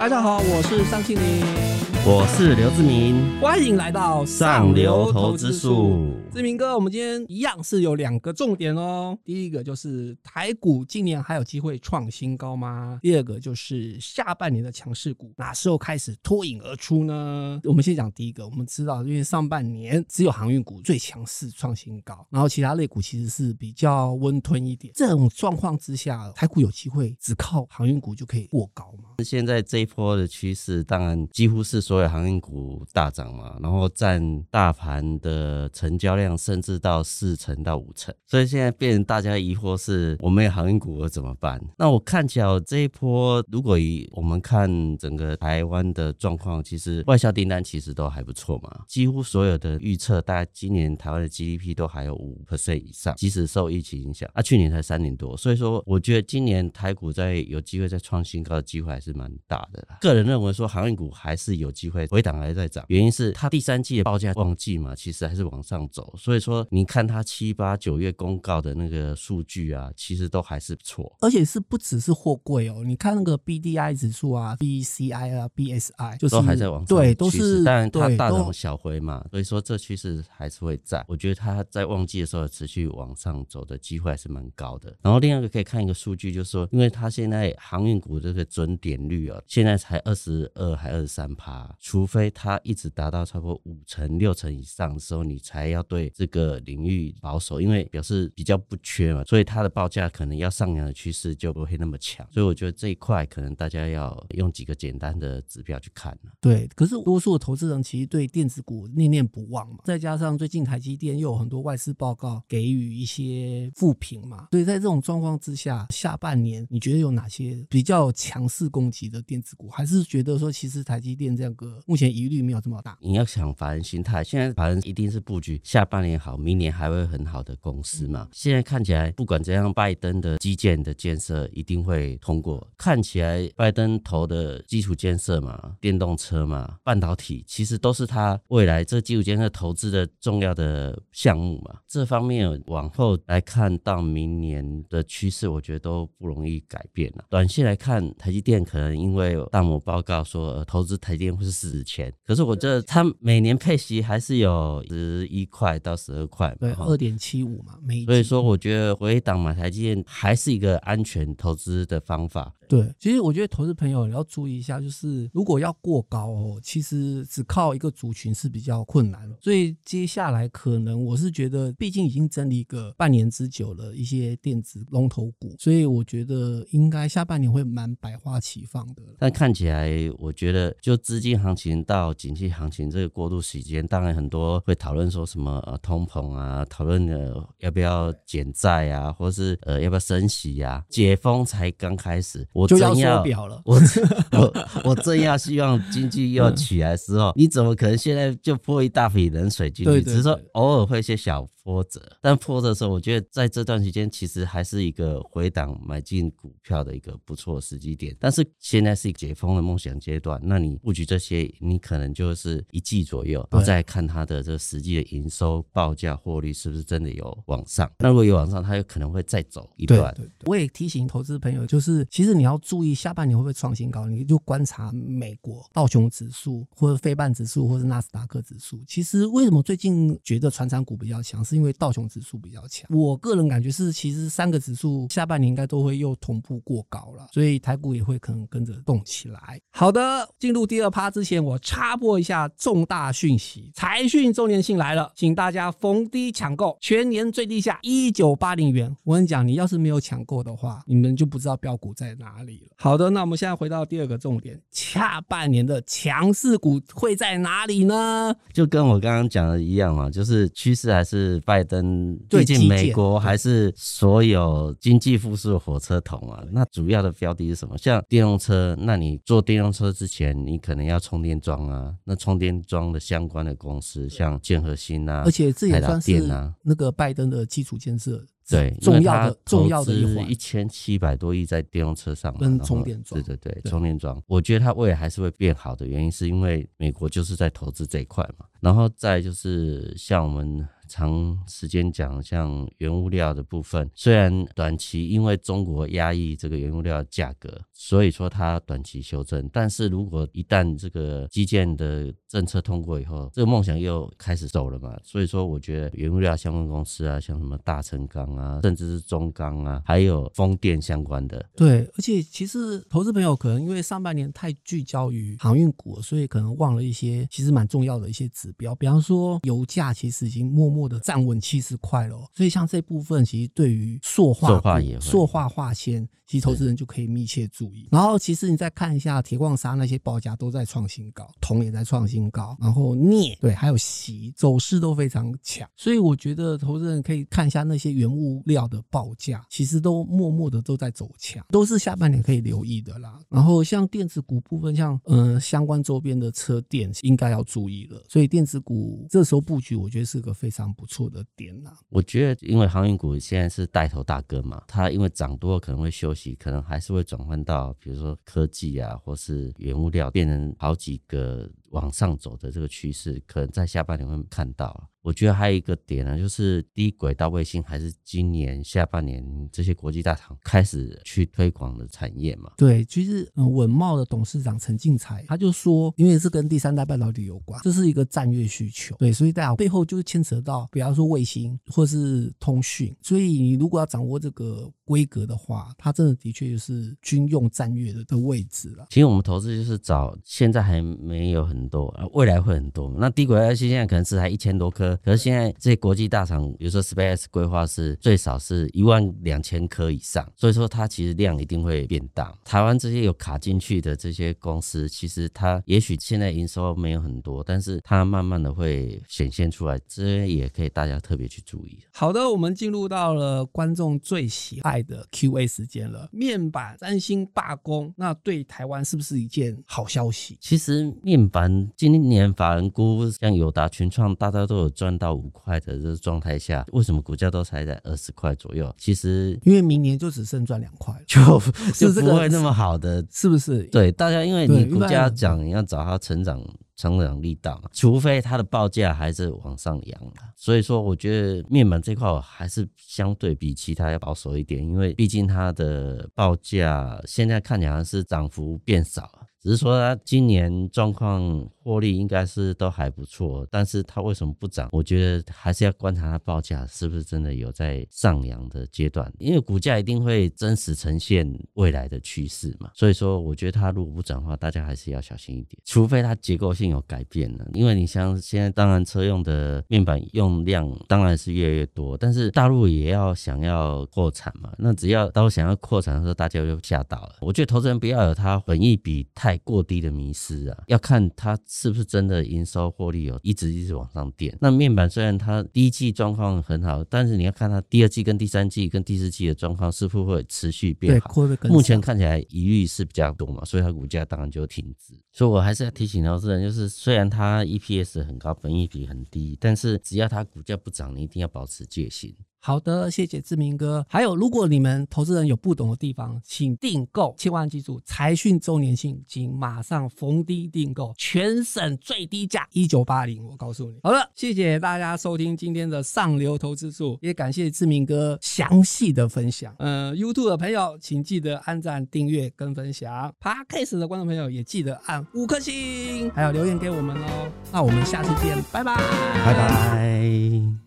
大家好，我是尚庆林，我是刘志明，欢迎来到上流投资术。志明哥，我们今天一样是有两个重点哦。第一个就是台股今年还有机会创新高吗？第二个就是下半年的强势股哪时候开始脱颖而出呢？我们先讲第一个，我们知道因为上半年只有航运股最强势创新高，然后其他类股其实是比较温吞一点。这种状况之下，台股有机会只靠航运股就可以过高吗？现在这一波的趋势，当然几乎是所有航运股大涨嘛，然后占大盘的成交量甚至到四成到五成，所以现在变大家疑惑是，我们有航运股怎么办？那我看起来这一波，如果以我们看整个台湾的状况，其实外销订单其实都还不错嘛，几乎所有的预测，大概今年台湾的 GDP 都还有五 percent 以上，即使受疫情影响，啊，去年才三年多，所以说我觉得今年台股在有机会再创新高的机会还是蛮大的啦。个人认为说航运股还是有机会回档还在涨，原因是它第三季的报价旺季嘛，其实还是往上走，所以说你看它七八九月公告的那个数据啊，其实都还是不错，而且是不只是货柜哦，你看那个 BDI 指数啊、BCI 啊、BSI，就是都还在往上对，都是当然它大涨小回嘛，所以说这趋势还是会在。我觉得它在旺季的时候持续往上走的机会还是蛮高的。然后另外一个可以看一个数据，就是说，因为它现在航运股这个准点率啊，现在才二十二还二十三趴，除非它一直达到超过五成六成以上的时候，你才要对这个领域保守，因为表示比较不缺嘛，所以它的报价可能要上扬的趋势就不会那么强。所以我觉得这一块可能大家要用几个简单的指标去看了。对，可是多数的投资人其实对电子股念念不忘嘛，再加上最近台积电又有很多外资报告给予一些负评嘛，所以在这种状况之下，下半年你觉得有哪些比较强势攻击的电子股？还是觉得说其实台积电这样个目前疑虑没有这么大？你要想法人心态，现在法人一定是布局下半年好，明年还会很好的公司嘛。现在看起来，不管怎样，拜登的基建的建设一定会通过。看起来拜登投的基础建设嘛，电动车嘛，半导体，其实都是他未来这基础建设投资的重要的项目嘛。这方面往后来看到明年的趋势，我觉得都不容易改变了。短线来看，台积电可能因为有大摩报告说、呃投资台积电会是四十钱，可是我觉得它每年配息还是有十一块到十二块嘛，对，哈二点七五嘛，每所以说，我觉得回档买台积电还是一个安全投资的方法。对，其实我觉得投资朋友也要注意一下，就是如果要过高哦，其实只靠一个族群是比较困难的。所以接下来可能我是觉得，毕竟已经整理个半年之久了，一些电子龙头股，所以我觉得应该下半年会蛮百花齐放的。但看起来，我觉得就资金行情到景气行情这个过渡时间，当然很多会讨论说什么呃通膨啊，讨论呃要不要减债啊，或是呃要不要升息呀、解封才刚开始，我就要正要缩表了。我我我正要希望经济又起来的时候，你怎么可能现在就泼一大笔冷水进去？只是说偶尔会一些小波折，但波折的时候，我觉得在这段时间其实还是一个回档买进股票的一个不错的时机点。但是现在是解封的梦想阶段，那你布局这些，你可能就是一季左右，然后再看它的这实际的营收报价获利是不是真的有往上。那如果有往上，它有可能会再走一对段。我也提醒投资朋友，就是其实你要要注意下半年会不会创新高，你就观察美国道琼指数或者非半指数或者纳斯达克指数。其实为什么最近觉得传产股比较强，是因为道琼指数比较强。我个人感觉是，其实三个指数下半年应该都会又同步过高了，所以台股也会可能跟着动起来。好的，进入第二趴之前，我插播一下重大讯息，财讯周年庆来了，请大家逢低抢购，全年最低价一九八零元。我跟你讲，你要是没有抢购的话，你们就不知道标股在哪哪里了。好的，那我们现在回到第二个重点，下半年的强势股会在哪里呢？就跟我刚刚讲的一样嘛，就是趋势还是拜登，对毕竟美国还是所有经济复苏的火车头嘛。那主要的标的是什么？像电动车，那你做电动车之前，你可能要充电桩啊，那充电桩的相关的公司，像建和新啊，而且这也台达算是那个拜登的基础建设对，重要的重要的一环一。千七百多亿在电动车上嘛，跟然后充电桩对对对，对充电桩，我觉得它未来还是会变好的原因，是因为美国就是在投资这一块嘛，然后再就是像我们。长时间讲，像原物料的部分，虽然短期因为中国压抑这个原物料价格，所以说它短期修正，但是如果一旦这个基建的政策通过以后，这个梦想又开始走了嘛，所以说我觉得原物料相关公司啊，像什么大成钢啊，甚至是中钢啊，还有风电相关的，对，而且其实投资朋友可能因为上半年太聚焦于航运股，所以可能忘了一些其实蛮重要的一些指标，比方说油价其实已经默默的站稳七十块了哦，所以像这部分其实对于塑化塑化也塑化化纤，其实投资人就可以密切注意。然后其实你再看一下铁矿砂那些报价都在创新高，铜也在创新高，然后镍对还有锡走势都非常强，所以我觉得投资人可以看一下那些原物料的报价，其实都默默的都在走强，都是下半年可以留意的啦。然后像电子股部分，像嗯、呃相关周边的车电应该要注意了，所以电子股这时候布局，我觉得是个非常不错的点啦。我觉得，因为航运股现在是带头大哥嘛，它因为涨多可能会休息，可能还是会转换到比如说科技啊，或是原物料，变成好几个往上走的这个趋势，可能在下半年会看到。我觉得还有一个点呢，就是低轨道卫星还是今年下半年这些国际大厂开始去推广的产业嘛。对，其实嗯，稳茂的董事长陈进才他就说，因为是跟第三代半导体有关，这是一个战略需求，对，所以大家背后就是牵扯到，比方说卫星或是通讯，所以你如果要掌握这个规格的话，它真的的确就是军用战略的的位置了。其实我们投资就是找现在还没有很多，啊，未来会很多。那低轨道卫星现在可能是才一千多颗，可是现在这些国际大厂，比如说 Space 规划是最少是一万两千颗以上，所以说它其实量一定会变大。台湾这些有卡进去的这些公司，其实它也许现在营收没有很多，但是它慢慢的会显现出来，这些也可以大家特别去注意。好的，我们进入到了观众最喜爱的 Q&A 时间了。面板三星罢工，那对台湾是不是一件好消息？其实面板今年法人估像友达、群创，大家都有赚到五块的这个状态下，为什么股价都才在二十块左右？其实因为明年就只剩赚两块了，就就不会那么好的。是不是？对大家，因为你股价涨，你要找它成长。成长力道嘛，除非它的报价还是往上扬了，所以说我觉得面板这块我还是相对比其他要保守一点，因为毕竟它的报价现在看起来是涨幅变少了。只是说它今年状况获利应该是都还不错，但是它为什么不涨？我觉得还是要观察它报价是不是真的有在上扬的阶段，因为股价一定会真实呈现未来的趋势嘛。所以说，我觉得它如果不涨的话，大家还是要小心一点，除非它结构性有改变了。因为你像现在，当然车用的面板用量当然是越来越多，但是大陆也要想要扩产嘛。那只要都想要扩产的时候，大家就吓到了。我觉得投资人不要有它本益比太过低的迷失啊，要看它是不是真的营收获利有一直一直往上垫。那面板虽然它第一季状况很好，但是你要看它第二季跟第三季跟第四季的状况是否会持续，变好。目前看起来疑虑是比较多嘛，所以它股价当然就停止。所以我还是要提醒投资人，就是虽然它 EPS 很高，本益比很低，但是只要它股价不涨，你一定要保持戒心。好的，谢谢志明哥。还有，如果你们投资人有不懂的地方，请订购，千万记住，财讯周年庆，请马上逢低订购，全省最低价一九八零。我告诉你，好了，谢谢大家收听今天的上流投资术，也感谢志明哥详细的分享。呃，YouTube 的朋友，请记得按赞、订阅跟分享；Podcast 的观众朋友也记得按五颗星，还有留言给我们哦。那我们下次见，拜拜，拜拜。